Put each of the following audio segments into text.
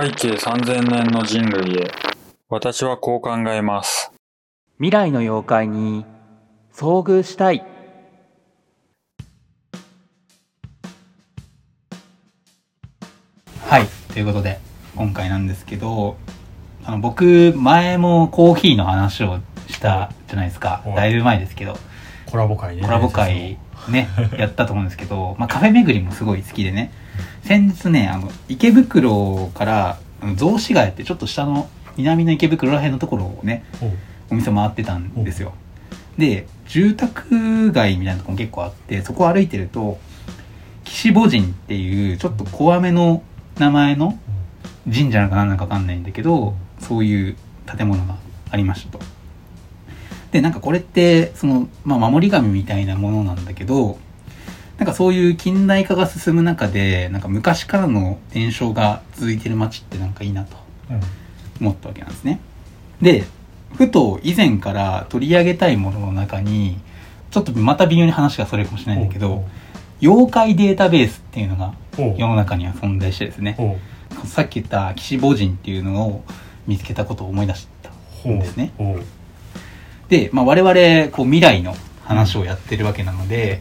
背景3000年の人類へ私はこう考えます。未来の妖怪に遭遇したい。はいということで今回なんですけどあの僕前もコーヒーの話をしたじゃないですか。はい。だいぶ前ですけど。コラボ会ね。コラボ会ねやったと思うんですけど、まあ、カフェ巡りもすごい好きでね先日ねあの池袋から雑司ヶ谷ってちょっと下の南の池袋ら辺のところをねお店回ってたんですよ。で住宅街みたいなとこも結構あってそこを歩いてると岸母神っていうちょっと怖めの名前の神社なのか何なのか分かんないんだけどそういう建物がありましたと。でなんかこれってその、まあ、守り神みたいなものなんだけどなんかそういう近代化が進む中でなんか昔からの伝承が続いてる街ってなんかいいなとうん。思ったわけなんですね。でふと以前から取り上げたいものの中にちょっとまた微妙に話がそれるかもしれないんだけど妖怪データベースっていうのが世の中には存在してですね。さっき言った岸母神っていうのを見つけたことを思い出したんですね。で、まあ、我々こう未来の話をやってるわけなので、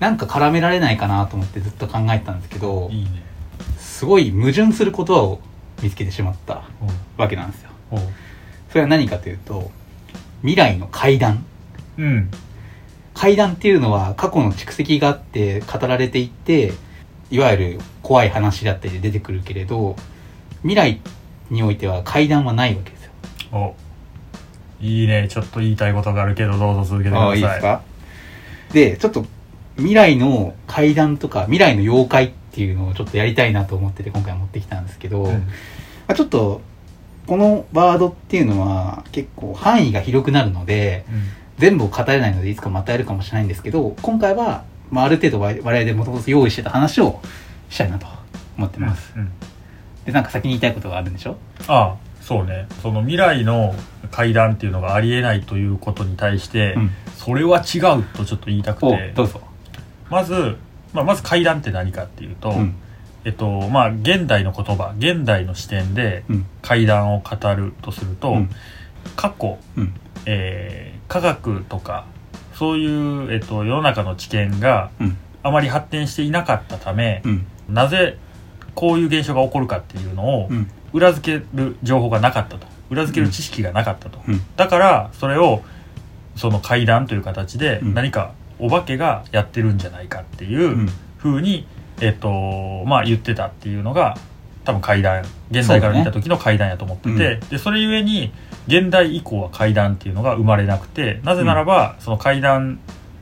なんか絡められないかなと思ってずっと考えてたんですけどいいね。すごい矛盾する言葉を見つけてしまったわけなんですよ。それは何かというと未来の怪談。うん。怪談っていうのは過去の蓄積があって語られていっていわゆる怖い話だったりで出てくるけれど未来においては怪談はないわけですよ。お。いいね。ちょっと言いたいことがあるけどどうぞ続けてください。いいですか？でちょっと未来の怪談とか未来の妖怪っていうのをちょっとやりたいなと思ってて今回持ってきたんですけど、うん。まあ、ちょっとこのワードっていうのは結構範囲が広くなるので全部を語れないのでいつかまたやるかもしれないんですけど今回は、まあ、ある程度我々でもともと用意してた話をしたいなと思ってます、うんでなんか先に言いたいことがあるんでしょ？ああそうね。その未来の階段っていうのがありえないということに対して、うん。それは違うとちょっと言いたくおてどうぞまず、まあ、まず階段って何かっていうと、うん。えっとまあ現代の言葉現代の視点でうん。階段を語るとすると、うん。過去、うん。えー科学とかそういう、えっと、世の中の知見がうん。あまり発展していなかったため、うん。なぜこういう現象が起こるかっていうのをうん。裏付ける情報がなかったと。裏付ける知識がなかったと、うん。だからそれをその階段という形でうん。何かお化けがやってるんじゃないかっていううん。ふうに、えっとまあ言ってたっていうのが多分階段。現代から見た時の階段やと思ってて。そうだねでそれゆえに現代以降は階段っていうのが生まれなくてなぜならば、その階段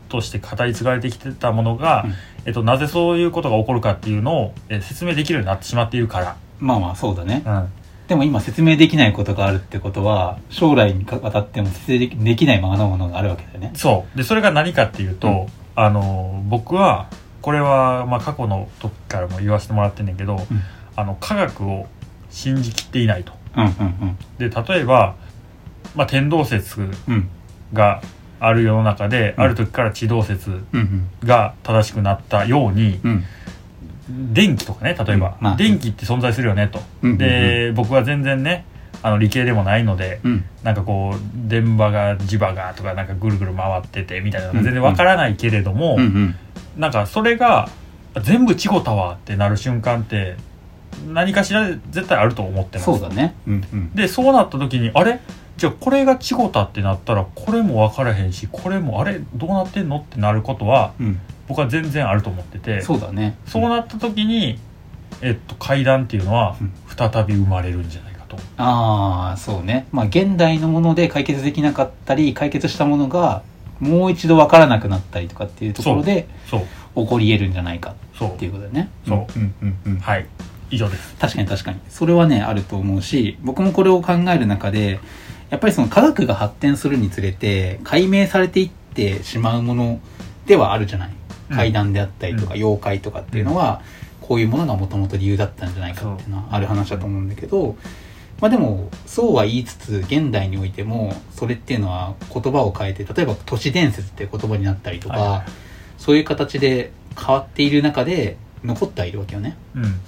として語り継がれてきてたものが、うん。えっと、なぜそういうことが起こるかっていうのを、え説明できるようになってしまっているかまあまあそうだね。ら、うん、でも今説明できないことがあるってことは将来にわたっても説明できないままのものがあるわけだよね。そう。でそれが何かっていうと、うん。あの僕はこれは、まあ、過去の時からも言わせてもらってんねんけど、ん。あの科学を信じきっていないと。うんうんで例えば、まあ、天動説うんうん。がある世の中で、うん。ある時から地動説うんうん。が正しくなったように、うん電気とかね例えば、うん。まあ。電気って存在するよねと、うん。うんうん。で僕は全然ねあの理系でもないので、うん。なんかこう電波が磁場がとかなんかぐるぐる回っててみたいなのが全然わからないけれども、うん。うん。なんかそれが全部違ったわってなる瞬間って何かしらで絶対あると思ってます。そうだね。うん。うん。でそうなった時にあれ？じゃあこれが違ったってなったらこれも分からへんしこれもあれ？どうなってんの？ってなることはうん僕は全然あると思っててそうだね。そうなった時に、えっと、階段っていうのはうん。再び生まれるんじゃないかと。ああそうね。まあ現代のもので解決できなかったり解決したものがもう一度分からなくなったりとかっていうところでそう。起こり得るんじゃないかそうっていうことだよね。そう。うん。う。んうんはい。以上です。確かに確かに。それはねあると思うし僕もこれを考える中でやっぱりその科学が発展するにつれて解明されていってしまうものではあるじゃない。うん怪談であったりとか、うん。妖怪とかっていうのは、こういうものがもともと理由だったんじゃないかっていうのはある話だと思うんだけど、まあでもそうは言いつつ現代においてもそれっていうのは言葉を変えて例えば都市伝説っていう言葉になったりとか、そういう形で変わっている中で残ってはいるわけよね。うん。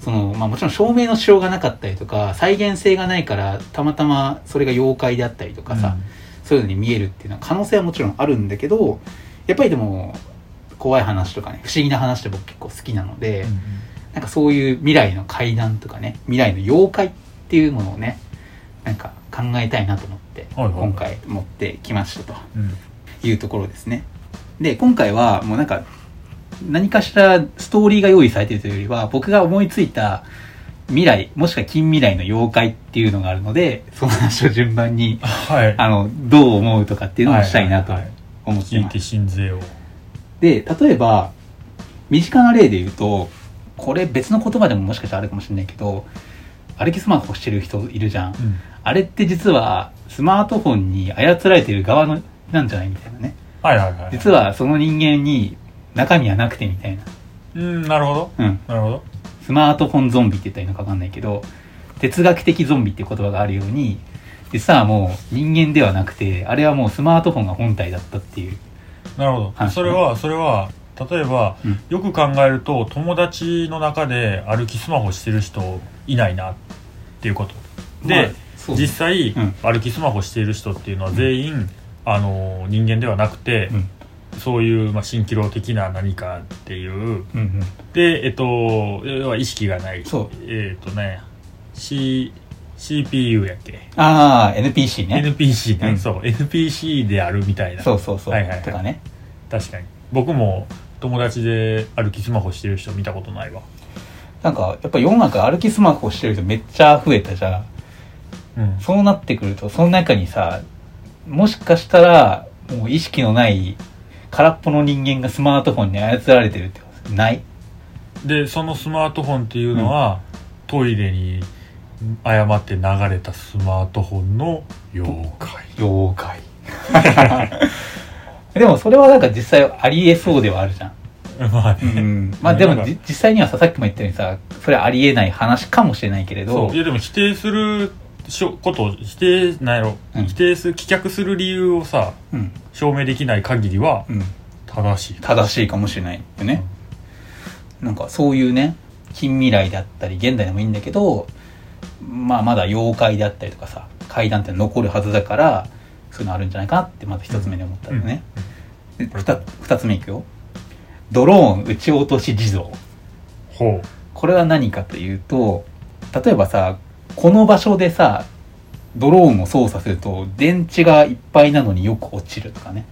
その、まあもちろん証明のしようがなかったりとか、再現性がないから、たまたまそれが妖怪であったりとかさ、そういうのに見えるっていうのは可能性はもちろんあるんだけど、やっぱりでも、怖い話とかね、不思議な話って僕結構好きなので、うんうん。なんかそういう未来の怪談とかね、未来の妖怪っていうものをね、なんか考えたいなと思って、はいはい今回持ってきましたとうん。いうところですね。で、今回はもうなんか、何かしらストーリーが用意されているというよりは、僕が思いついた未来、もしくは近未来の妖怪っていうのがあるので、その話を順番に、はい。あの、どう思うとかっていうのをしたいなとはいはいはい。思ってます。聞いて。信ぜようで、例えば、身近な例で言うと、これ別の言葉でももしかしたらあるかもしれないけど、歩きスマホしてる人いるじゃん。うんあれって実はスマートフォンに操られてる側のなんじゃないみたいなね。はいはいはい実はその人間に中身はなくてみたいな。うんなるほどうん。なるほどスマートフォンゾンビって言ったらいいのかわかんないけど、哲学的ゾンビって言葉があるように、実はもう人間ではなくて、あれはもうスマートフォンが本体だったっていう。なるほど、はい。それはそれは例えば、うん。よく考えると友達の中で歩きスマホしてる人いないなっていうこと。で、まあ実際、うん。歩きスマホしている人っていうのは全員、あの人間ではなくて、うん。そういう、まあ、蜃気楼的な何かっていう。うんうん。でえっと要は意識がない。そう。えっとね C CPU やっけ？ああ、NPC ね。NPC ね、うん。そう。NPC であるみたいな。そうそうそう。はいはいはい。とかね。確かに。僕も友達で歩きスマホしてる人見たことないわ。なんか、やっぱ世の中歩きスマホしてる人めっちゃ増えたじゃん。うん。そうなってくると、その中にさ、もしかしたら、もう意識のない、空っぽの人間がスマートフォンに操られてるってことない？でそのスマートフォンっていうのは、トイレに誤って流れたスマートフォンの妖怪妖怪。でもそれはなんか実際ありえそうではあるじゃん。まあね、うん。まあでも実際にはさ、さっきも言ったようにさ、それはありえない話かもしれないけれどい、やでも否定するしょことを否定なんやろ、うん否定する棄却する理由をさうん。証明できない限りはうん。正しい正しいかもしれないよね。なんかそういうね、近未来であったり、現代でもいいんだけど、まあまだ妖怪であったりとかさ、怪談って残るはずだから、そういうのあるんじゃないかなってまず一つ目に思ったんだね。で二二つ目いくよ。ドローン撃ち落とし地蔵。ほこれは何かというと、例えばさ、この場所でさ、ドローンを操作すると電池がいっぱいなのによく落ちるとかね。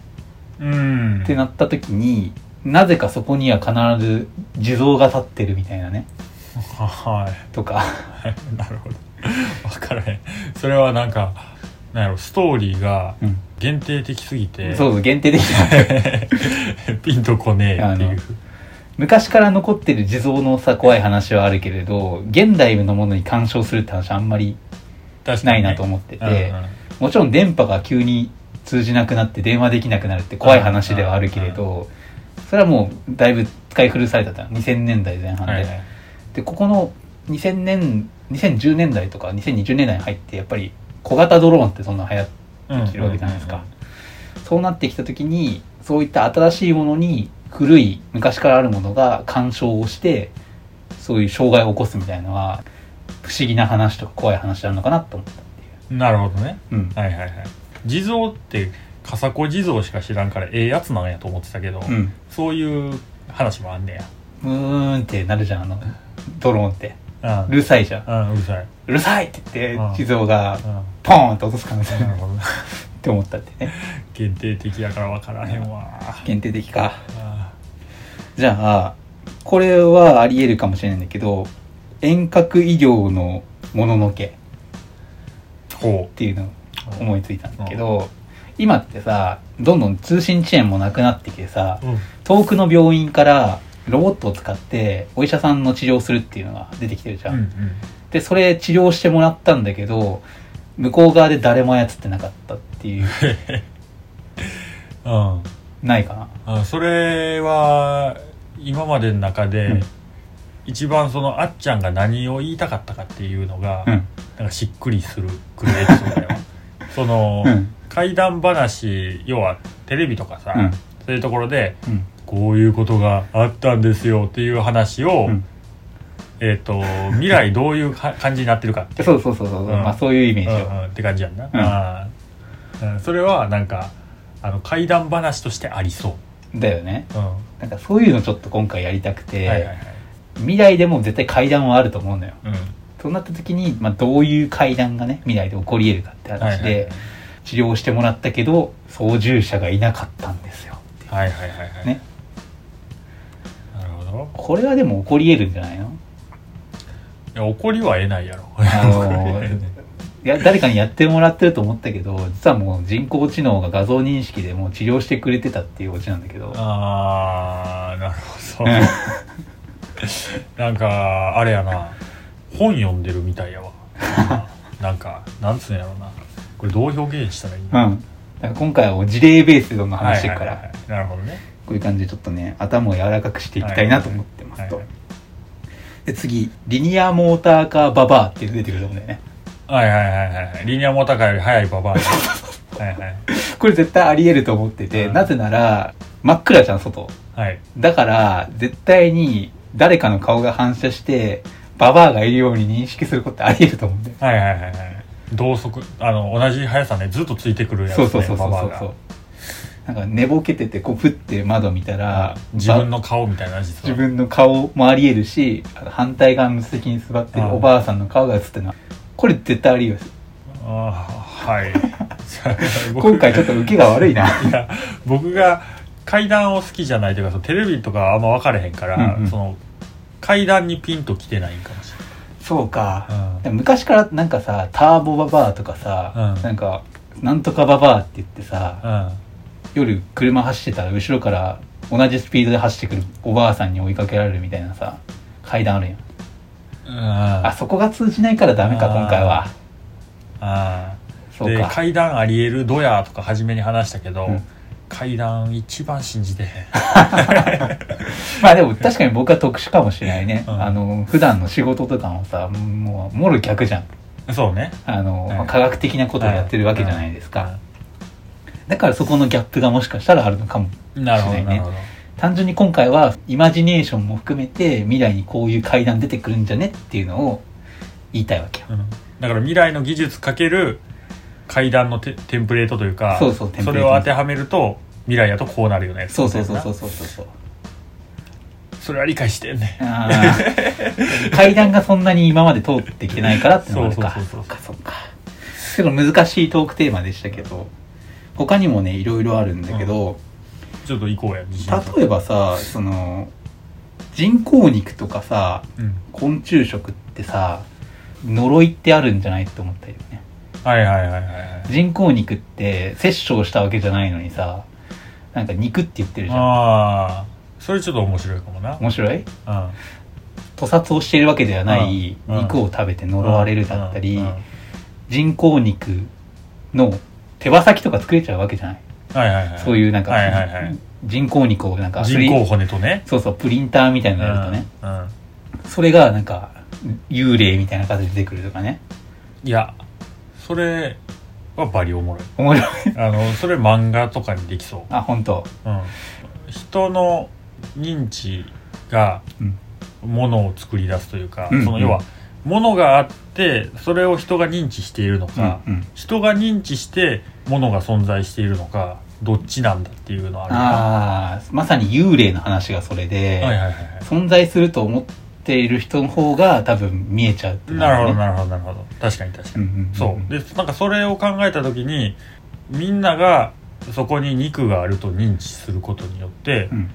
ううんってなった時になぜかそこには必ず地蔵が立ってるみたいなねはい。とか。なるほど。分からへん。それはなんかなんやろストーリーがうん。限定的すぎて、そうそう限定的な ピンとこねえっていう。昔から残ってる地蔵のさ怖い話はあるけれど現代のものに干渉するって話あんまり確ないなと思ってて、うんうん。もちろん電波が急に通じなくなって電話できなくなるって怖い話ではあるけれどそれはもうだいぶ使い古されたと。2000年代前半で、はいはいでここの2000年2010年代とか2020年代に入ってやっぱり小型ドローンってそんな流行ってるわけじゃないですか、そうなってきた時にそういった新しいものに古い昔からあるものが干渉をしてそういう障害を起こすみたいなのは不思議な話とか怖い話なのかなと思ったっていなるほどね。う、うん。はいはいはい。地蔵って笠子地蔵しか知らんからええやつなんやと思ってたけど、うん、そういう話もあんねうーんってなるじゃんあのドローンって。やうるさいじゃん。うん、うん、うるさい、うるさいって言うん。って地蔵がうポーンって落とす可能性。ん、なあるるほどね。って思ったってね。限定的やから分からへんわ。限定的か。あじゃあこれはあり得るかもしれないんだけど遠隔医療のもののけ。ほっていうのを思いついたんだけど、今ってさどんどん通信遅延もなくなってきてさう、うん、遠くの病院からロボットを使ってお医者さんの治療をするっていうのが出てきてるじゃん、うんでそれ治療してもらったんだけど向こう側で誰も操ってなかったっていう。うん。うんないかな。あそれは今までの中で、うん。一番そのあっちゃんが何を言いたかったかっていうのが、うん。なんかしっくりするくるエピソードだよ。その、うん。怪談話要はテレビとかさ、うん。そういうところでうんこういうことがあったんですよっていう話を、うん。えっ、と未来どういうか感じになってるかって。そうそうそうそう、う。ん。まあそういうイメーうんうん。って感じやんな、ん。あー。うん。それはなんかあの怪談話としてありそだよね。う、うん。なんかそういうのちょっと今回やりたくて、はいはいはい。未来でも絶対階段はあると思うのよ。うん。そうなった時に、まあ、どういう階段がね未来で起こり得るかって話で、はいはい治療してもらったけど操縦者がいなかったんですよはいはいはいはい。ねこれはでも起こり得るんじゃないの？いや怒りは得ないやろ。あのーいや誰かにやってもらってると思ったけど実はもう人工知能が画像認識でもう治療してくれてたっていうオチなんだけど。あーなるほど。うん。なんかあれやな。本読んでるみたいやわ。なんかなんつうんやろうな。これどう表現したらいいの、うん。今回はもう事例ベースでどんどん話していくから、はいはいはい。なるほどねこういう感じでちょっとね頭を柔らかくしていきたいなと思ってますと、はいはいで次リニアモーターカーババアっていうの出てくると思うんだよね。はいはいはいはいはい。リニアモーターカーより速いババア はいはい。これ絶対あり得ると思ってて、うん。なぜなら真っ暗じゃん外。はい。だから絶対に誰かの顔が反射してババアがいるように認識することってあり得ると思うんだよはいはいはいはい。同速あの同じ速さねずっとついてくるやつ、ね、そうそうそうそうそうなんか寝ぼけててこうふって窓見たら自分の顔みたいな自分の顔もあり得るし反対側の席に座ってるおばあさんの顔が映ってるの。はこれ絶対あり得るあーはい。今回ちょっと受けが悪いな。いや僕が階段を好きじゃないというかそのテレビとかあんま分かれへんから、うんうん。その階段にピンと来てないんかもしそうか、うん。昔からなんかさターボババアとかさ、うん。なんかなんとかババアって言ってさ、れない、夜車走ってたら後ろから同じスピードで走ってくるおばあさんに追いかけられるみたいなさ階段あるやん。うんうん、あそこが通じないからダメか今回は。あでそうか。階段ありえるドヤとか初めに話したけど、うん。階段一番信じてへん。まあでも確かに僕は特殊かもしれないね、うん。あの普段の仕事とかもさもうもろ逆じゃんそうねあの、はいまあ科学的なことをやってるわけじゃないですか、はだからそこのギャップがもしかしたらあるのかもしれないるほど。単純に今回はイマジネーションも含めて未来にこういう階段出てくるんじゃねっていうのを言いたいわけよ。うん。だから未来の技術かける階段のテテンプレートというかそうそうテンプレート。れを当てはめると未来やとこうなるよね。そうそうそうそうそうそうそう。それは理解してんね。階段がそんなに今まで通ってきてないからってのもあるか。そうそうそうそうかそうか。けど難しいトークテーマでしたけど他にもねいろいろあるんだけど、ちょっと行こうや例えばさその人工肉とかさうん。昆虫食ってさ呪いってあるんじゃないって思ったよね。はいはいはいはいはい。人工肉って殺生したわけじゃないのにさなんか肉って言ってるじゃん。ああそれちょっと面白いかもな。面白い？うん。屠殺をしているわけではないうん。肉を食べて呪われるだったり、うん。うん。人工肉の手羽先とか作れちゃうわけじゃない、はいはいはい。そういうなんか、はいはいはい。人工肉をなんか人工骨とね。そうそうプリンターみたいなのやるとね、うんうん。それがなんか幽霊みたいな形で出てくるとかね。いやそれはバリおもろい。面白い。あのそれ漫画とかにできそあ本当。う、うん、人の認知がうん。ものを作り出すというか、うんその要はものがあってそれを人が認知しているのか、うんうん。人が認知してものが存在しているのかどっちなんだっていうのはあああまさに幽霊の話がそれで、はいはいはいはい。存在すると思っている人の方が多分見えちゃううのなるほどねなるほどなるほど。確かに確かに、うんうんうんうん。そう。でなんかそれを考えた時にみんながそこに肉があると認知することによって、うん。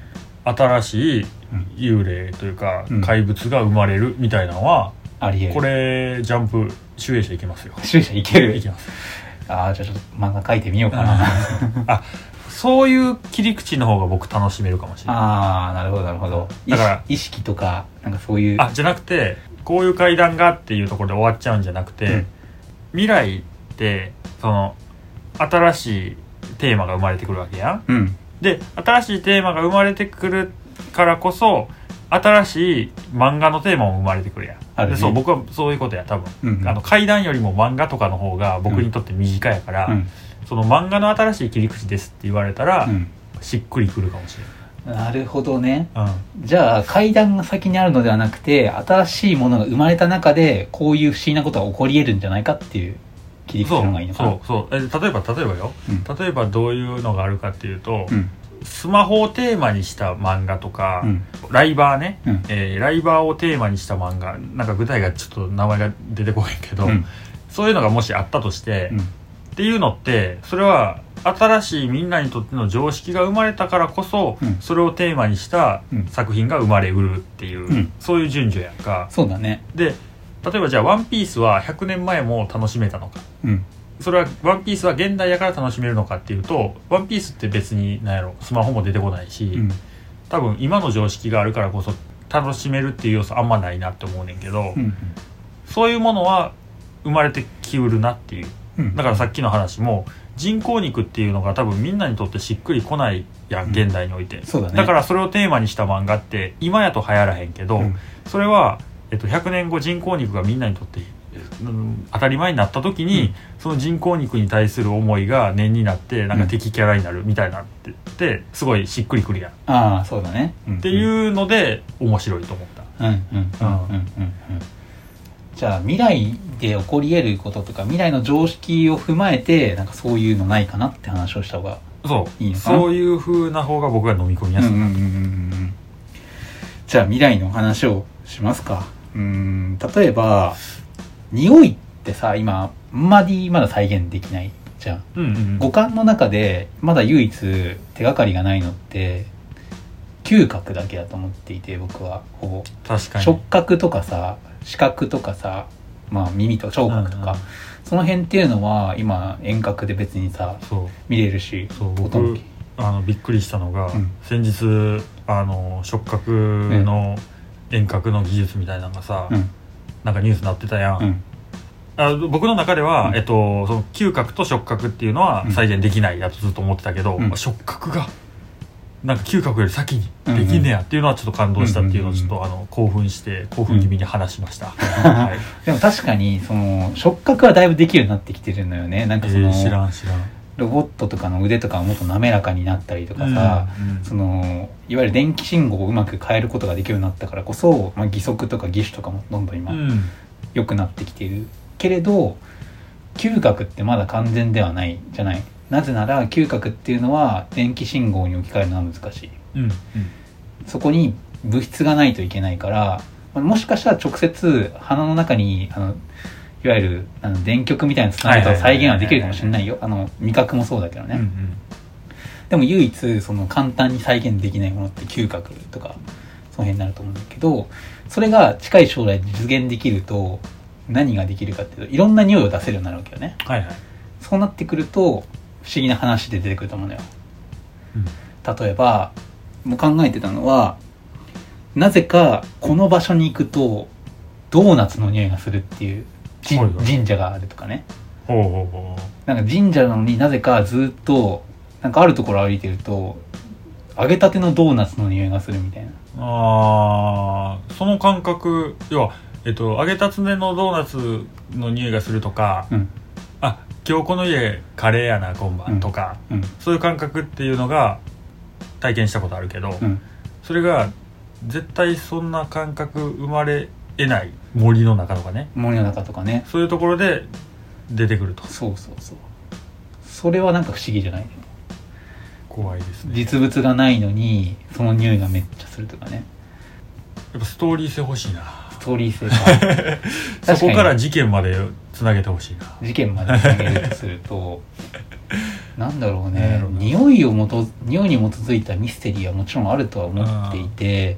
新しいうん。幽霊というか、うん。怪物が生まれるみたいなのはありえる。これジャンプ集英社いきますよ。終者いける？いきます。ああじゃあちょっと漫画描いてみようかな。あそういう切り口の方が僕楽しめるかもしれない。ああなるほどなるほど。だから意識とかなんかそういう。あじゃなくてこういう階段がっていうところで終わっちゃうんじゃなくて、うん。未来ってその新しいテーマが生まれてくるわけやん。うん。で新しいテーマが生まれてくるからこそ新しい漫画のテーマも生まれてくるやんあるそう僕はそういうことや多分、うんうん。あの階段よりも漫画とかの方が僕にとって身近やから、うん。その漫画の新しい切り口ですって言われたら、うん。しっくりくるかもしれなるほどね。うん。じゃあ階段が先にあるのではなくて新しいものが生まれた中でこういう不思議なことが起こり得るんじゃないかっていう切り口そうの方がいいのかな。そうそう。え例えば例えばよ。うん。例えばどういうのがあるかっていうと、うんスマホをテーマにした漫画とか、うん。ライバーね、うん。えーライバーをテーマにした漫画なんか具体がちょっと名前が出てこへんけど、うん。そういうのがもしあったとして、うん。っていうのってそれは新しいみんなにとっての常識が生まれたからこそ、うん。それをテーマにしたうん。作品が生まれうるっていう、うん。そういう順序やんか。そうだね。で例えばじゃあ「ワンピースは100年前も楽しめたのか。うんそれは「ワンピースは現代やから楽しめるのかっていうと「ワンピースって別に何やろスマホも出てこないし、うん。多分今の常識があるからこそ楽しめるっていう要素あんまないなって思うねんけど、うんそういうものは生まれてきうるなっていう。うん。だからさっきの話も人工肉っていうのが多分みんなにとってしっくりこないやんうん。現代において、だね。からそれをテーマにした漫画って今やと流行らへんけど、うん。それは、えっと、100年後人工肉がみんなにとって、うん当たり前になった時に、うん。その人工肉に対する思いが念になってなんか敵キャラになるみたいなってってすごいしっくりくるやん、ああそうだね。っっていうので面白いと思った。うんうんうんうんうんうんじゃあ未来で起こり得ることとか未来の常識を踏まえてなんかそういうのないかなって話をした方がそう。いいのかな？そういう風な方が僕が飲み込みやすい、うんうんうんうんうん。じゃあ未来の話をしますか。うーん例えば匂いってさ今あんまりまだ再現できないじゃん。うんうんうん。五感の中でまだ唯一手がかりがないのって嗅覚だけだと思っていて僕はほぼ。確かに。触覚とかさ視覚とかさ、まあ、耳と聴覚とか、うんうん。その辺っていうのは今遠隔で別にさ見れるしそうあのびっくりしたのが、うん。先日あの触覚の遠隔の技術みたいなのがさ、うんなんかニュースになってたやん、うん。あ僕の中では、うん。えっと、その嗅覚と触覚っていうのはうん。再現できないやとずっと思ってたけど、うん。触覚がなんか嗅覚より先にできんねやっていうのはちょっと感動したっていうのをちょっとあの興奮して興奮気味に話しました、はい。でも確かにその触覚はだいぶできるようになってきてるのよね。なんえかその、ー知らん知らんロボットとかの腕とかがもっと滑らかになったりとかさ、うんうん。そのいわゆる電気信号をうまく変えることができるようになったからこそ、まあ、義足とか義手とかもどんどん今うん。良くなってきている。けれど嗅覚ってまだ完全ではないじゃない。なぜなら嗅覚っていうのは電気信号に置き換えるのは難しい。うんうん。そこに物質がないといけないからまあもしかしたら直接鼻の中にあのいわゆるあの電極みたいなのつなげた再現はできるかもしれないよ。あの味覚もそうだけどね、うんうん。でも唯一その簡単に再現できないものって嗅覚とかその辺になると思うんだけどそれが近い将来実現できると何ができるかっていうといろんな匂いを出せるようになるわけよね。はいはい、そうなってくると不思議な話で出てくると思うのよ。うん。例えばもう考えてたのはなぜかこの場所に行くとドーナツの匂いがするっていう神社があるとかね。ほうほうほう。なんか神社なのになぜかずっとなんかあるところ歩いてると揚げたてのドーナツの匂いがするみたいな。あーその感覚要は、えっと、揚げたつねのドーナツの匂いがするとか、うん。あ今日この家カレーやな今晩とか、うん。そういう感覚っていうのが体験したことあるけど、うん。それが絶対そんな感覚生まれえない森の中とかね。森の中とかね。そういうところで出てくると。そうそうそう。それはなんか不思議じゃない？怖いですね。実物がないのにその匂いがめっちゃするとかね。やっぱストーリー性欲しいな。ストーリー性が そこから事件までつなげてほしいな。事件までつなげるとすると なんだろうね。匂いをもと匂いに基づいたミステリーはもちろんあるとは思っていて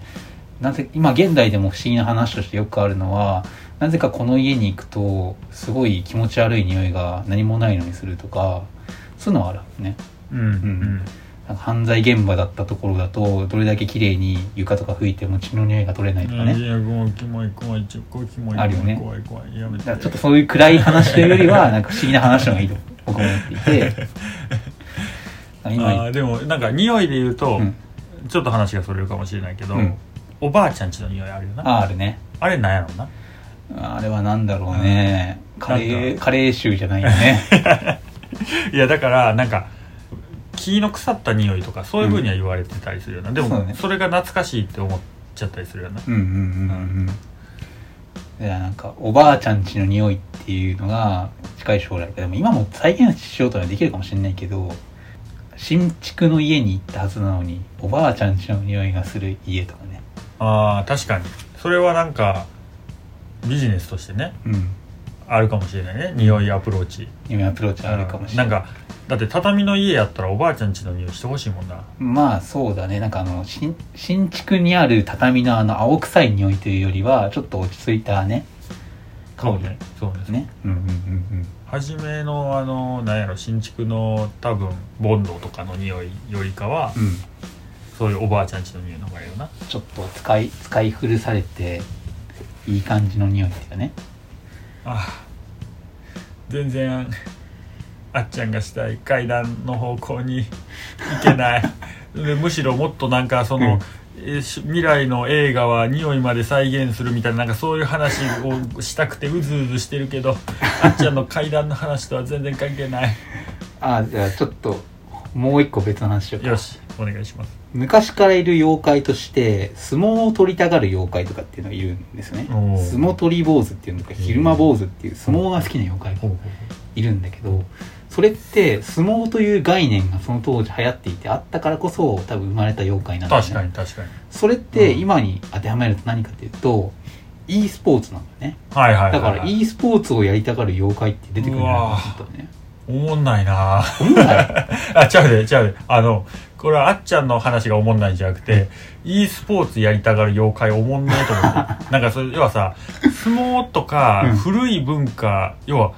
なぜ今現代でも不思議な話としてよくあるのはなぜかこの家に行くとすごい気持ち悪い匂いが何もないのにするとかそういうのはあるね。うんうん。なんか犯罪現場だったところだとどれだけ綺麗に床とか拭いても血の匂いが取れないとかね、いやもうキモい怖いちょこいキモいあるよね。怖い怖いやめて。ちょっとそういう暗い話というよりはなんか不思議な話の方がいいと僕は思っていて。今 あーでもなんか匂いで言うと、うん。ちょっと話がそれるかもしれないけど、うんおばあちゃんちの匂いあるよな。ああるね。あれなんやろうな。あれはなんだろうね、カレーカレー臭じゃないよね。いやだからなんか木の腐った匂いとかそういうふうには言われてたりするような、でもね。それが懐かしいって思っちゃったりするような。うんうんうんうん。いやなんかおばあちゃん家の匂いっていうのが近い将来。でも今も再現しようとはできるかもしれないけど新築の家に行ったはずなのにおばあちゃん家の匂いがする家とかねああ確かに。それはなんかビジネスとしてねうん。あるかもしれないね。匂いアプローチ。夢アプローチあるかもしれない。なんかだって畳の家やったらおばあちゃん家の匂いしてほしいもんな。まあそうだね。なんかあの新新築にある畳のあの青臭い匂いというよりはちょっと落ち着いたね。そうね。そうですね。ね。うんうんうん初めのあのなんやろ新築の多分ボンドとかの匂いよりかは、うんうんそういうおばあちゃん家の匂いの方がいいよな。ちょっと使い使い古されていい感じの匂いっていうかね。ああ。全然あっちゃんがしたい階段の方向に行けない。でむしろもっとなんかその、うん。未来の映画は匂いまで再現するみたいななんかそういう話をしたくてうずうずしてるけど あっちゃんの階段の話とは全然関係ない。ああじゃあちょっともう一個別の話しようか。よしお願いします昔からいる妖怪として相撲を取りたがる妖怪とかっていうのがいるんですよね相撲取り坊主っていうのか昼間坊主っていう相撲が好きな妖怪。がいるんだけどそれって相撲という概念がその当時流行っていてあったからこそ多分生まれた妖怪なんだよね。確かに確かに。それってうん。今に当てはめると何かっていうと e スポーツなんだよね。はいはいはい、だから e スポーツをやりたがる妖怪って出てくるんじゃないかなと。思ったねおもんないな思んない？あ、ちゃうで、ちゃうで。あの、これはあっちゃんの話がおもんないんじゃなくて、e スポーツやりたがる妖怪おもんねえと思って。なんかそれ、要はさ、相撲とかうん。古い文化、要は、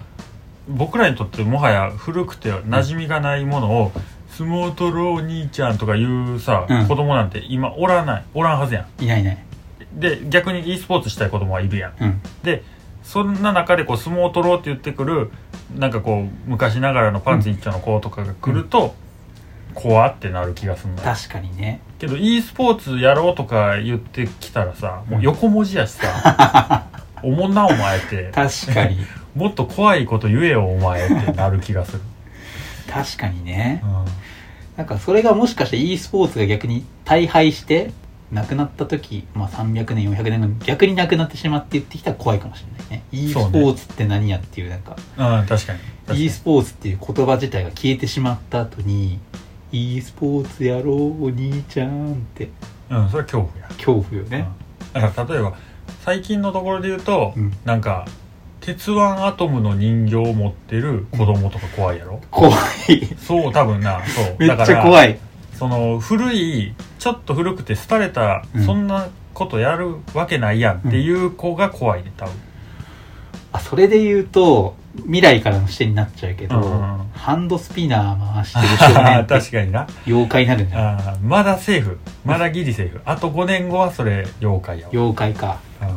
僕らにとってもはや古くて馴染みがないものを、相撲取ろう兄ちゃんとかいうさ、うん。子供なんて今おらない、おらんはずやん。いないいない。で、逆に e スポーツしたい子供はいるやん。うん。でそんな中でこう相撲を取ろうって言ってくるなんかこう昔ながらのパンツ一丁の子とかが来ると、怖ってなる気がするんだよ。確かにね。けど e スポーツやろうとか言ってきたらさもう横文字やしさ「おもんなお前」って。確かに。もっと怖いこと言えよお前ってなる気がする、確かにね。うん。なんかそれがもしかして e スポーツが逆に大敗して亡くなった時、まあ、300年400年後に逆になくなってしまって言ってきたら怖いかもしれないね。e スポーツって何やっていうなんか。うん、確かに。確かに。e スポーツっていう言葉自体が消えてしまった後に e スポーツやろうお兄ちゃんって。うんそれは恐怖や。恐怖よね、うん。だから例えば最近のところで言うと、うん。なんか鉄腕アトムの人形を持ってる子供とか怖いやろ、怖い。そう多分な。そう。めっちゃい怖い。その古いちょっと古くて廃れた、うん。そんなことやるわけないやんっていう子が怖いね多分。あそれで言うと未来からの視点になっちゃうけど、うん。ハンドスピナー回してる少年って確かにな。妖怪になるんじゃないあーまだセーフ。まだギリセーフ。あと5年後はそれ妖怪やわ、妖怪か。うん。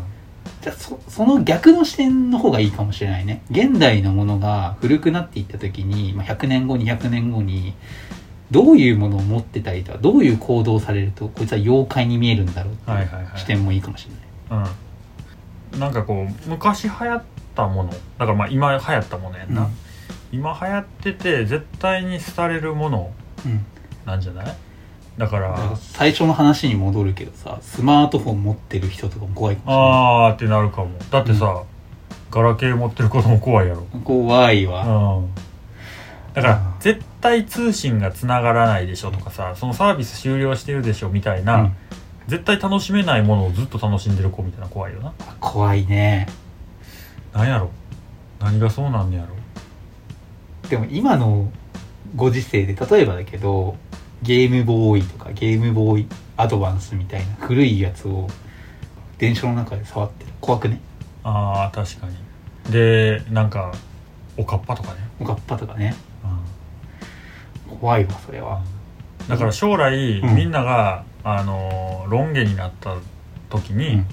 じゃあそその逆の視点の方がいいかもしれないね。現代のものが古くなっていった時に、まあ、100年後200年後にどういうものを持ってたりとかどういう行動をされるとこいつは妖怪に見えるんだろうってはいはいはい。視点もいいかもしれない、うん、なんかこう昔流行ったもの。だからまあ今流行ったものやんな、うん。今流行ってて絶対に廃れるものうん。なんじゃない？だからだから最初の話に戻るけどさスマートフォン持ってる人とかも怖いかもしれない。あーってなるかも。だってさ、ガラケー持ってる子供怖いやろ。怖いわ、うん。だからうん。絶対通信がつながらないでしょとかさそのサービス終了してるでしょみたいな、うん。絶対楽しめないものをずっと楽しんでる子みたいな怖いよな。怖いねなんやろ？何がそうなんねやろ？でも今のご時世で例えばだけどゲームボーイとかゲームボーイアドバンスみたいな古いやつを電車の中で触ってる。怖くね？あー確かに。でなんかおかっぱとかね、おかっぱとかね。う怖いわそれは。ん。だから将来、うん。みんながあのーロン毛になった時に、うん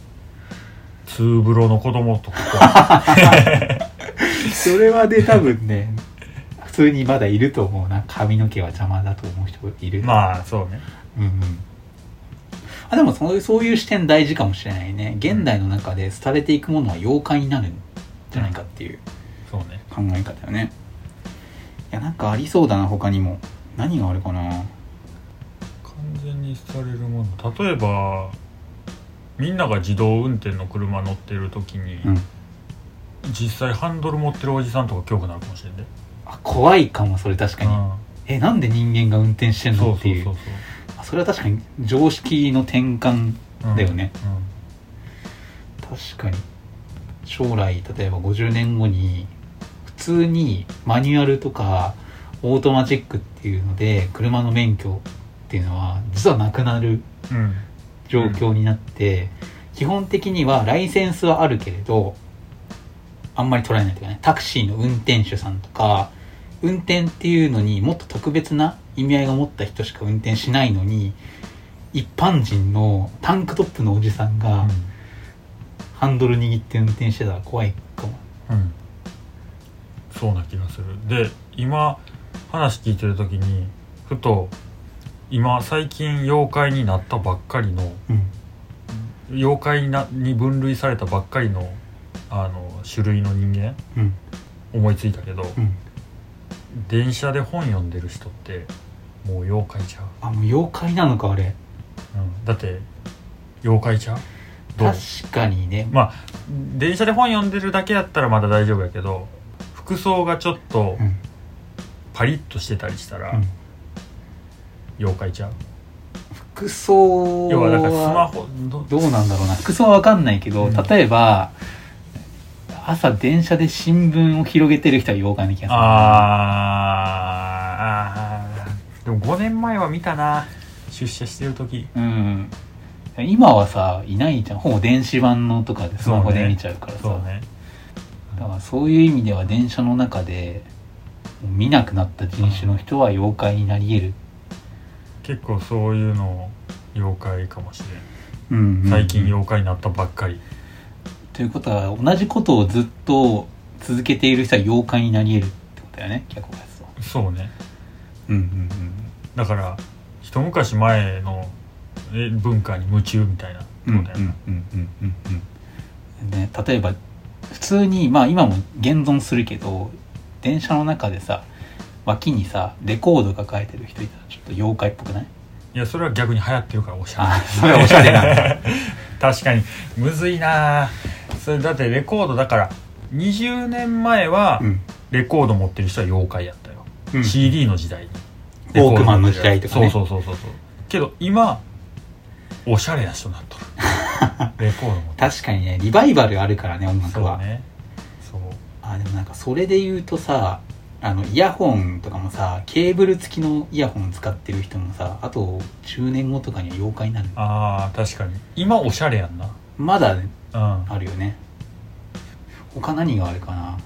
ツーブロの子供とかそれはね多分ね普通にまだいると思うな。髪の毛は邪魔だと思う人いる。まあそうね。うんうん。あでもそういうそういう視点大事かもしれないね。現代の中で廃れていくものは妖怪になるんじゃないかっていう考え方よね。いやなんかありそうだな他にも。何があるかな。完全にされるもの。例えばみんなが自動運転の車乗ってる時に、うん。実際ハンドル持ってるおじさんとか恐怖になるかもしれんで。あ怖いかもそれ確かに、うん。えなんで人間が運転してんのっていう。そうあそれは確かに常識の転換だよね、確かに。将来例えば50年後に普通にマニュアルとかオートマチックっていうので車の免許っていうのは実はなくなるうんうん状況になって、基本的にはライセンスはあるけれどあんまり取られないというかねタクシーの運転手さんとか運転っていうのにもっと特別な意味合いが持った人しか運転しないのに一般人のタンクトップのおじさんがハンドル握って運転してたら怖いかも。うん、うん。そうな気がする。で今話聞いてる時にふと今最近妖怪になったばっかりのうん。妖怪になに分類されたばっかりのあの種類の人間うん。思いついたけど、うん。電車で本読んでる人ってもう妖怪ちゃう、あもう妖怪なのかあれ。うん、だって妖怪ちゃう？どう？確かにね。まあ電車で本読んでるだけやったらまだ大丈夫やけど服装がちょっとうん。パリッとしてたりしたら、うん妖怪ちゃう？服装要はだからスマホ？どどうなんだろうな。服装は分かんないけど、うん。例えば朝電車で新聞を広げてる人は妖怪な気がする。あー。あー。でも5年前は見たな。出社してる時。うん。今はさいないじゃん。ほぼ電子版のとかでスマホで見ちゃうからさ。そうね。だからそういう意味では電車の中で見なくなった人種の人は妖怪になり得る、結構そういうの妖怪かもしれん。うんうん最近妖怪になったばっかり、ということは同じことをずっと続けている人は妖怪になり得るってことだよね逆を返すと。そうね。うんうんだから一昔前のえ文化に夢中みたいなうんことやな、うんうんうんうんうんね例えば普通にまあ今も現存するけど電車の中でさ脇にさレコードが書いてる人いたらちょっと妖怪っぽくない？いやそれは逆に流行ってるからおしゃれ。あそれはおしゃれなんだ 確かに。むずいな。それだってレコードだから20年前はうん。レコード持ってる人は妖怪やったよ、うん。CD の時代に。ウォークマンの時代とかね。そうそうそうそうそう。けど今おしゃれな人になっとる。レコードも確かにねリバイバルあるからね音楽は、そうね。そう。あでもなんかそれで言うとさあのイヤホンとかもさケーブル付きのイヤホン使ってる人もさあと10年後とかには妖怪になる。ああ確かに。今おしゃれやんな。まだねうん。はあるよね。他何があるかな。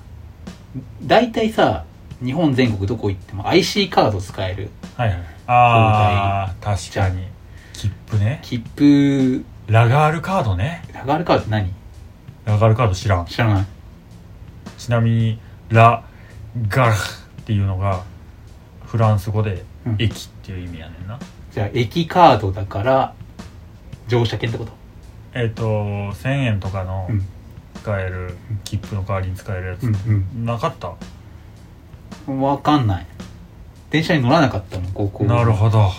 大体さ日本全国どこ行っても IC カード使える。いはい。ああ確かに。切符ね。切符。ラガールカードね。ラガールカードって何？ラガールカード知らん。知らない。ちなみにラガルっていうのがフランス語でうん。駅っていう意味やねんな、じゃあ駅カードだから乗車券ってこと？えっ、と1000円とかのうん。使える切符の代わりに使えるやつ、うんなかった？うんわかんない。電車に乗らなかったもん高校。なるほど。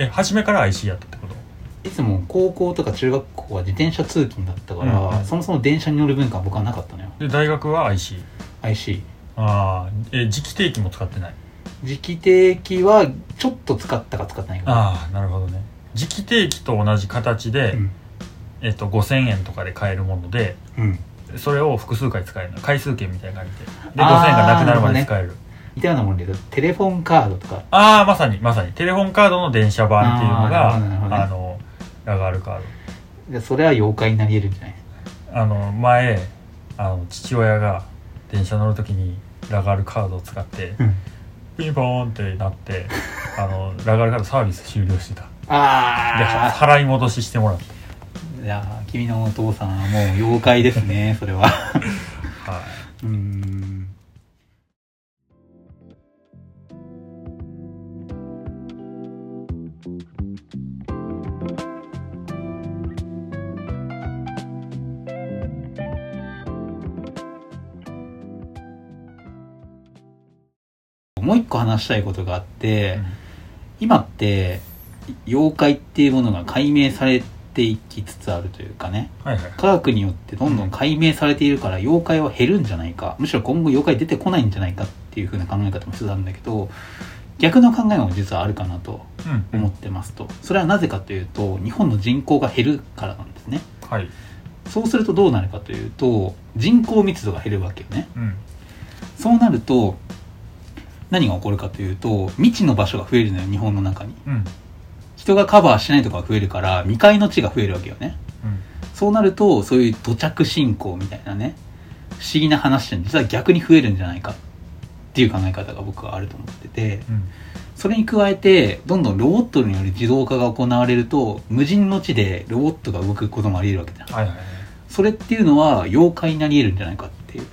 え初めから IC やったってこと？いつも高校とか中学校は自転車通勤だったから、うんうん。そもそも電車に乗る文化は僕はなかったのよ。で大学は IC IC ああえ磁気定期も使ってない？磁気定期はちょっと使ったか使ってないかああなるほどね。磁気定期と同じ形で、うん。えっと5000円とかで買えるものでうん。それを複数回使えるの。回数券みたいな感じでであー5000円がなくなるまで使える。似たようなもんで言うとテレフォンカードとか。ああまさにまさに。テレフォンカードの電車版っていうのがあーなるほどのラガールカーでそれは妖怪になり得るんじゃな。いドあの前あの父親が電車乗る時にラガールカードを使ってうん。ピンポーンってなって あのラガールカードサービス終了してた。であ払い戻ししてもらって。あいやー君のお父さんはもう妖怪ですねそれは。はい。うん個話したいことがあって、今って妖怪っていうものが解明されていきつつあるというかね。はいはい科学によってどんどん解明されているから妖怪は減るんじゃないか。むしろ今後妖怪出てこないんじゃないかっていう風な考え方も一つあるんだけど逆の考えも実はあるかなとうん思ってますと。それはなぜかというと日本の人口が減るからなんですね。はい。そうするとどうなるかというと人口密度が減るわけよね。うん。そうなると何が起こるかというと未知の場所が増えるのよ日本の中に。うん。人がカバーしないとこが増えるから未開の地が増えるわけよね。うん。そうなるとそういう土着信仰みたいなね不思議な話って実は逆に増えるんじゃないかっていう考え方が僕はあると思っててうん。それに加えてどんどんロボットによる自動化が行われると無人の地でロボットが動くこともあり得るわけじゃん。はいはいはい。それっていうのは妖怪になり得るんじゃないかっていう。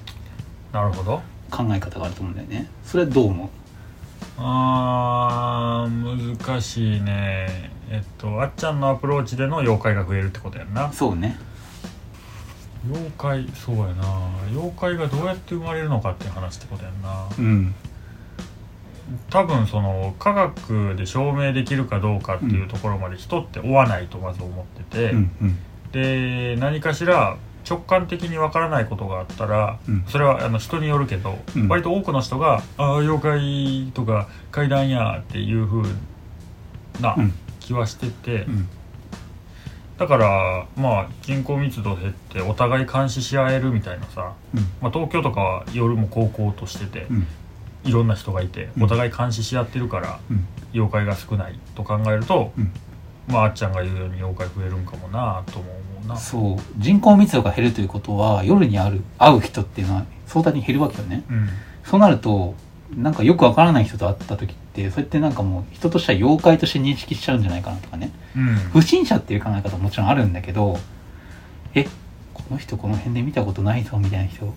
なるほど考え方があると思うんだよね。それはどう思う？あー難しいね。えっとあっちゃんのアプローチでの妖怪が増えるってことやんな。そうね。妖怪そうやな。妖怪がどうやって生まれるのかっていう話ってことやんな。うん。多分その科学で証明できるかどうかっていうところまで人って追わないとまず思ってて、うんうん。で何かしら直感的にわからないことがあったら、うん。それはあの人によるけど、うん。割と多くの人が「ああ妖怪とか怪談や」っていう風なうん。気はしてて、うん。だからまあ人口密度減ってお互い監視し合えるみたいなさ、うん。まあ、東京とかは夜も高校としてて、うん。いろんな人がいてうん。お互い監視し合ってるから、うん。妖怪が少ないと考えると、うん。まああっちゃんが言うように妖怪増えるんかもなとも思うな。そう。人口密度が減るということは夜にある会う人っていうのは相対に減るわけよね。うん。そうなるとなんかよくわからない人と会った時ってそれってなんかもう人としては妖怪として認識しちゃうんじゃないかなとかね。うん。不審者っていう考え方ももちろんあるんだけどえこの人この辺で見たことないぞみたいな人はい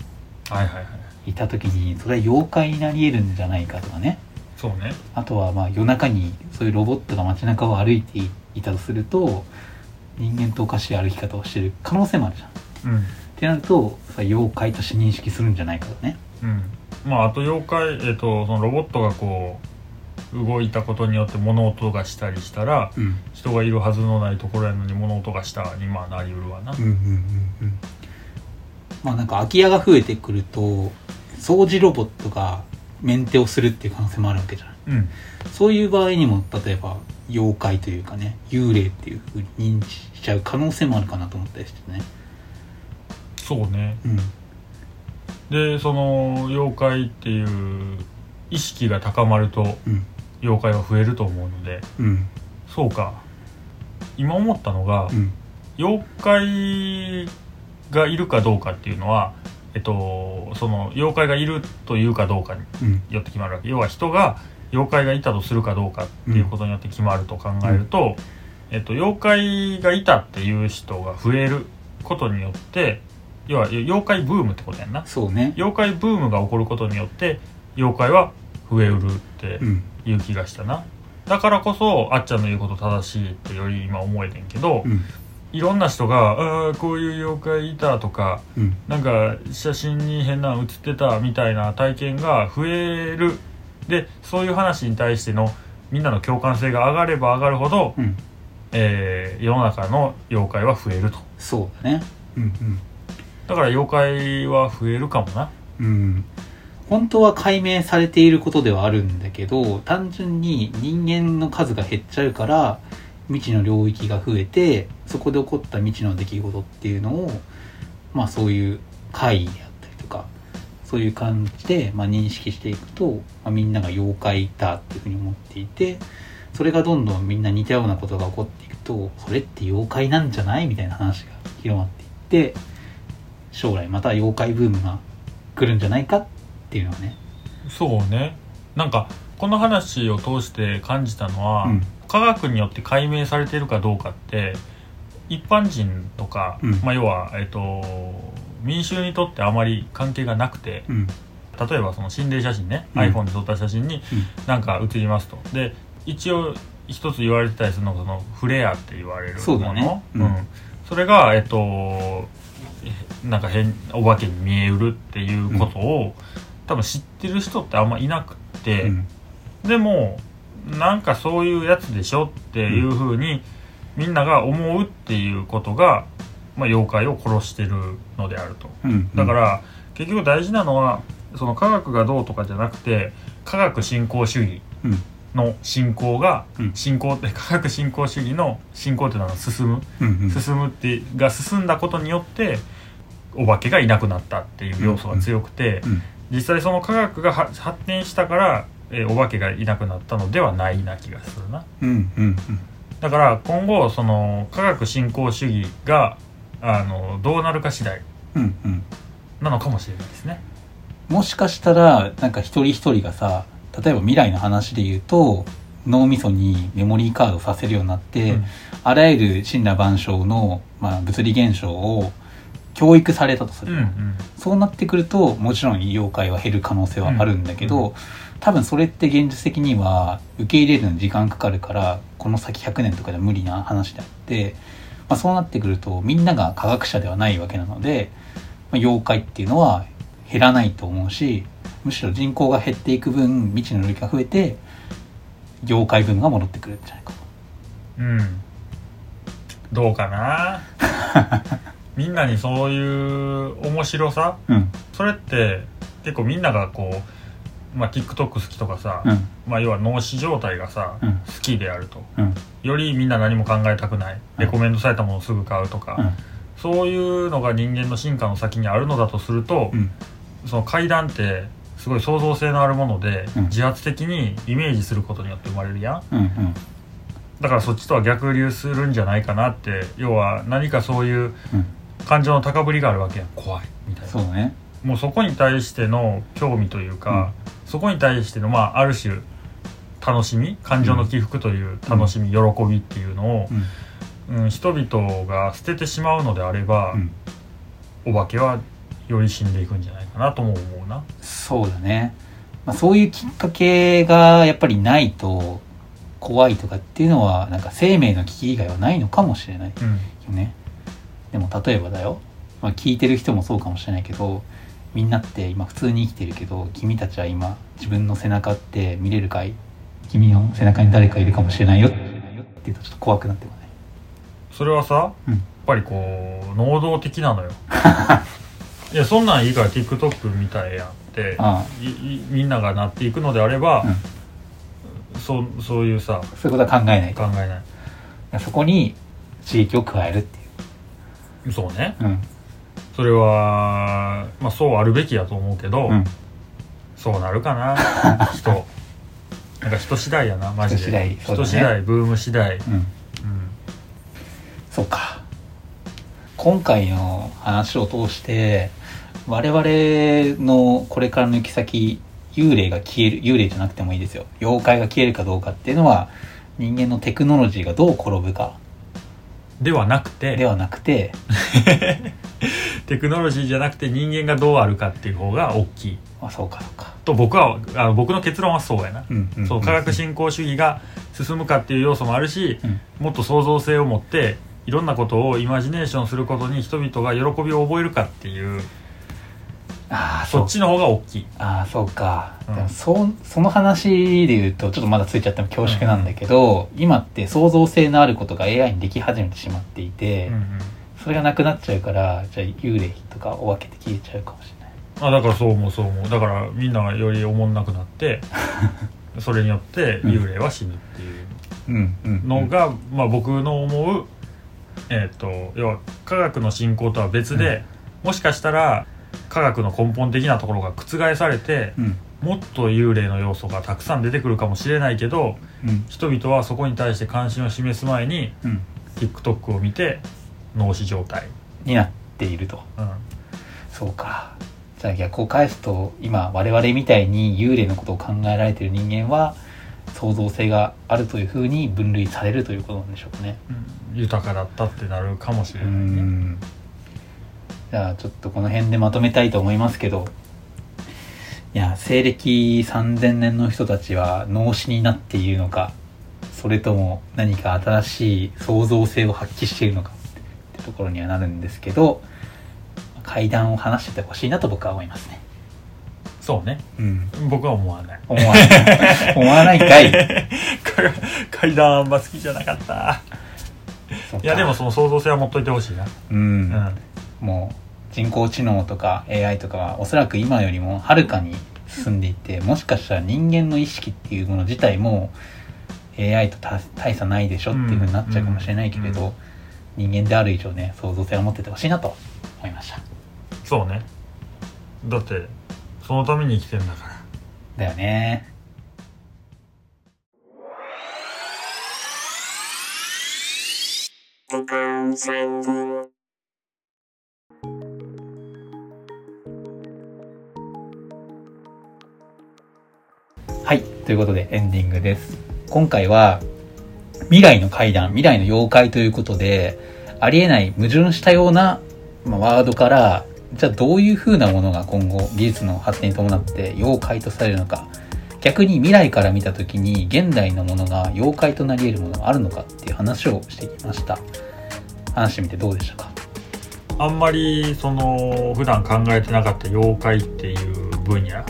はいはい。いた時にそれは妖怪になり得るんじゃないかとかね。そうね。あとはまあ夜中にそういうロボットが街中を歩いていたとすると人間とおかしい歩き方をしてる可能性もあるじゃん。うん。ってなるとそれは妖怪として認識するんじゃないかとね。うん。まああと妖怪えっ、とそのロボットがこう動いたことによって物音がしたりしたらうん。人がいるはずのないところやのに物音がしたにまあなりうるわな。うんうんうんうん。まあなんか空き家が増えてくると掃除ロボットがメンテをするっていう可能性もあるわけじゃないうん。そういう場合にも例えば妖怪というかね幽霊っていうふうに認知しちゃう可能性もあるかなと思ったりしてね。そうね。うん。でその妖怪っていう意識が高まるとうん。妖怪は増えると思うので。うん。そうか。今思ったのが、うん。妖怪がいるかどうかっていうのはえっとその妖怪がいるというかどうかにうん。よって決まるわけ。要は人が妖怪がいたとするかどうかっていうことによって決まると考えると、えっと、妖怪がいたっていう人が増えることによって要は妖怪ブームってことやんな。そうね。妖怪ブームが起こることによって妖怪は増えうるってうん。いう気がしたな、だからこそあっちゃんの言うこと正しいってより今思えてんけど、うん。いろんな人が「あーこういう妖怪いた」とかうん。なんか写真に変なの写ってたみたいな体験が増えるでそういう話に対してのみんなの共感性が上がれば上がるほど、うん。えー世の中の妖怪は増えると。そうだね。うんだから妖怪は増えるかもな。うん。うん本当は解明されていることではあるんだけど単純に人間の数が減っちゃうから未知の領域が増えてそこで起こった未知の出来事っていうのをまあそういう怪異そういう感じで、まあ、認識していくと、まあ、みんなが妖怪だっていうふうに思っていてそれがどんどんみんな似たようなことが起こっていくとそれって妖怪なんじゃないみたいな話が広まっていって将来また妖怪ブームが来るんじゃないかっていうのはね。そうね。なんかこの話を通して感じたのは、うん。科学によって解明されているかどうかって一般人とか、うん。まあ、要は、えっと、民衆にとってあまり関係がなくてうん。例えばその心霊写真ね、うん。iPhone で撮った写真になんか写りますと。で一応一つ言われてたりするのがそのフレアって言われるもの。ねううん。ん。それがえっとえなんか変お化けに見えうるっていうことを、多分知ってる人ってあんまいなくてでもなんかそういうやつでしょっていうふうにみんなが思うっていうことが、まあ、妖怪を殺してるのであると。うんだから、結局大事なのはその科学がどうとかじゃなくて科学進行主義うん。の進行が、うん。進行って 科学進行主義の進行っていうのは進む、うんうん。進むってが進んだことによってお化けがいなくなったっていう要素が強くて、うん実際その科学がは発展したから、えーお化けがいなくなったのではないな気がするな。うんうんだから今後その科学進行主義があのどうなるか次第うんうん。なのかもしれないですね。もしかしたらなんか一人一人がさ例えば未来の話で言うと脳みそにメモリーカードさせるようになって、うん。あらゆる神羅万象の、まあ、物理現象を教育されたとする、うんうん。そうなってくるともちろん妖怪は減る可能性はあるんだけど、うん多分それって現実的には受け入れるのに時間かかるからこの先100年とかでは無理な話であって、まあ、そうなってくるとみんなが科学者ではないわけなので、まあ、妖怪っていうのは減らないと思うしむしろ人口が減っていく分未知の領域が増えて妖怪分が戻ってくるんじゃないかうん。どうかな？みんなにそういう面白さ？うん。それって結構みんながこう、まあ、TikTok 好きとかさ、うん。まあ、要は脳死状態がさ、うん。好きであると。うんよりみんな何も考えたくない。レコメンドされたものをすぐ買うとか、うん。そういうのが人間の進化の先にあるのだとすると、うん。その階段ってすごい創造性のあるもので、うん。自発的にイメージすることによって生まれるやん。うんうん。だからそっちとは逆流するんじゃないかなって要は何かそういううん。感情の高ぶりがあるわけやん。怖い。みたいな。そうだね。もうそこに対しての興味というか、そこに対してのまあある種楽しみ感情の起伏という楽しみ、喜びっていうのをう、ん。うん人々が捨ててしまうのであれば、うん。お化けはより死んでいくんじゃないかなとも思うな。そうだね、まあ、そういうきっかけがやっぱりないと怖いとかっていうのはなんか生命の危機以外はないのかもしれないようん。ね。でも例えばだよ、まあ、聞いてる人もそうかもしれないけどみんなって今普通に生きてるけど君たちは今自分の背中って見れるかい君の背中に誰かいるかもしれないよ。って言うとちょっと怖くなってこない？それはさ、うん。やっぱりこう能動的なのよ。いやそんなんいいから TikTok みたいやんってみんながなっていくのであれば、うん。そうそういうさそういうことは考えない。と考えない。そこに刺激を加えるっていそうね。ううん。それはまあそうあるべきやと思うけど、うん。そうなるかな 人なんか人次第やなマジで。人次第そうだね。人次第ブーム次第、うん。うん。そうか。今回の話を通して我々のこれからの行き先幽霊が消える幽霊じゃなくてもいいですよ。妖怪が消えるかどうかっていうのは人間のテクノロジーがどう転ぶか。ではなくてではなくて テクノロジーじゃなくて人間がどうあるかっていう方が大きいあそうかそうか。と僕はあの僕の結論はそうやな、うんうんそう科学進行主義が進むかっていう要素もあるし、うん。もっと創造性を持っていろんなことをイマジネーションすることに人々が喜びを覚えるかっていうああそっちの方が大きい。ああそうか、うん。でもそその話で言うとちょっとまだついちゃっても恐縮なんだけど、今って創造性のあることが AI にでき始めてしまっていて、うんうん。それがなくなっちゃうからじゃあ幽霊とかお化けって消えちゃうかもしれないあだからそう思うそう思う。だからみんながより思んなくなって それによって幽霊は死ぬっていう。うんうんのが、まあ、僕の思う、えっと要は科学の進行とは別で、もしかしたら科学の根本的なところが覆されてうん。もっと幽霊の要素がたくさん出てくるかもしれないけどうん。人々はそこに対して関心を示す前にうん。TikTok を見て脳死状態、になっていると。うん、そうかじゃあ逆を返すと今我々みたいに幽霊のことを考えられている人間は創造性があるというふうに分類されるということなんでしょうかね。豊かだったってなるかもしれうないね。ん。じゃあちょっとこの辺でまとめたいと思いますけど。いや西暦3000年の人たちは脳死になっているのかそれとも何か新しい創造性を発揮しているのかってところにはなるんですけど階段を話しててほしいなと僕は思いますね。そうね。うん。僕は思わない。思わない。思わないかい。階段あんま好きじゃなかった。いやでもその創造性は持っといてほしいな。うん、うん。もう人工知能とか AI とかはおそらく今よりもはるかに進んでいてもしかしたら人間の意識っていうもの自体も AI と大大差ないでしょっていうふうになっちゃうかもしれないけれど、人間である以上ね創造性を持っててほしいなと思いましたそうね。だってそのために生きてんだから。だよね。はいということでエンディングです。今回は未来の怪談未来の妖怪ということでありえない矛盾したような、まあ、ワードからじゃあどういう風なものが今後技術の発展に伴って妖怪とされるのか。逆に未来から見た時に現代のものが妖怪となり得るものがあるのかっていう話をしてきました。話してみてどうでしたか？あんまりその普段考えてなかった妖怪っていう分野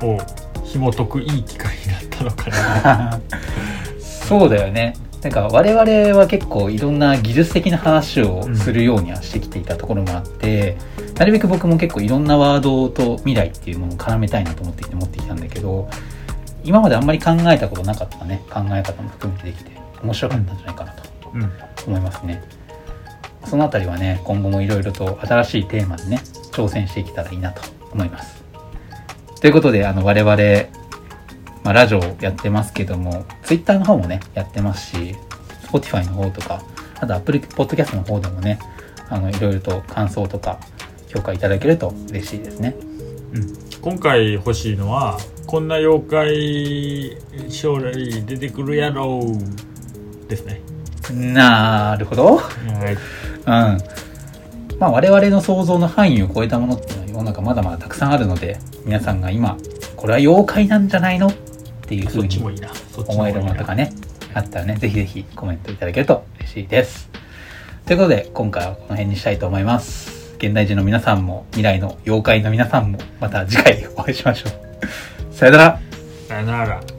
うん。を紐解くいい機会になったのかな。そうだよね。なんか我々は結構いろんな技術的な話をするようにはしてきていたところもあって、なるべく僕も結構いろんなワードと未来っていうものを絡めたいなと思ってきて持ってきたんだけど今まであんまり考えたことなかったね。考え方も含めてできて面白かったんじゃないかなと思いますね。そのあたりはね今後もいろいろと新しいテーマでね挑戦していけたらいいなと思います。ということであの我々、まあ、ラジオやってますけども Twitter の方もねやってますし Spotify の方とかあと Apple Podcast の方でもねあのいろいろと感想とか評価いただけると嬉しいですね。今回欲しいのはこんな妖怪将来出てくるやろう。ですね。なるほど。はい。うん。まあ我々の想像の範囲を超えたものっていうのは世の中まだまだたくさんあるので、皆さんが今、これは妖怪なんじゃないのっていうふうに思えるものとかね、あったらね、ぜひぜひコメントいただけると嬉しいです。ということで、今回はこの辺にしたいと思います。現代人の皆さんも、未来の妖怪の皆さんも、また次回お会いしましょう。さよなら。さよなら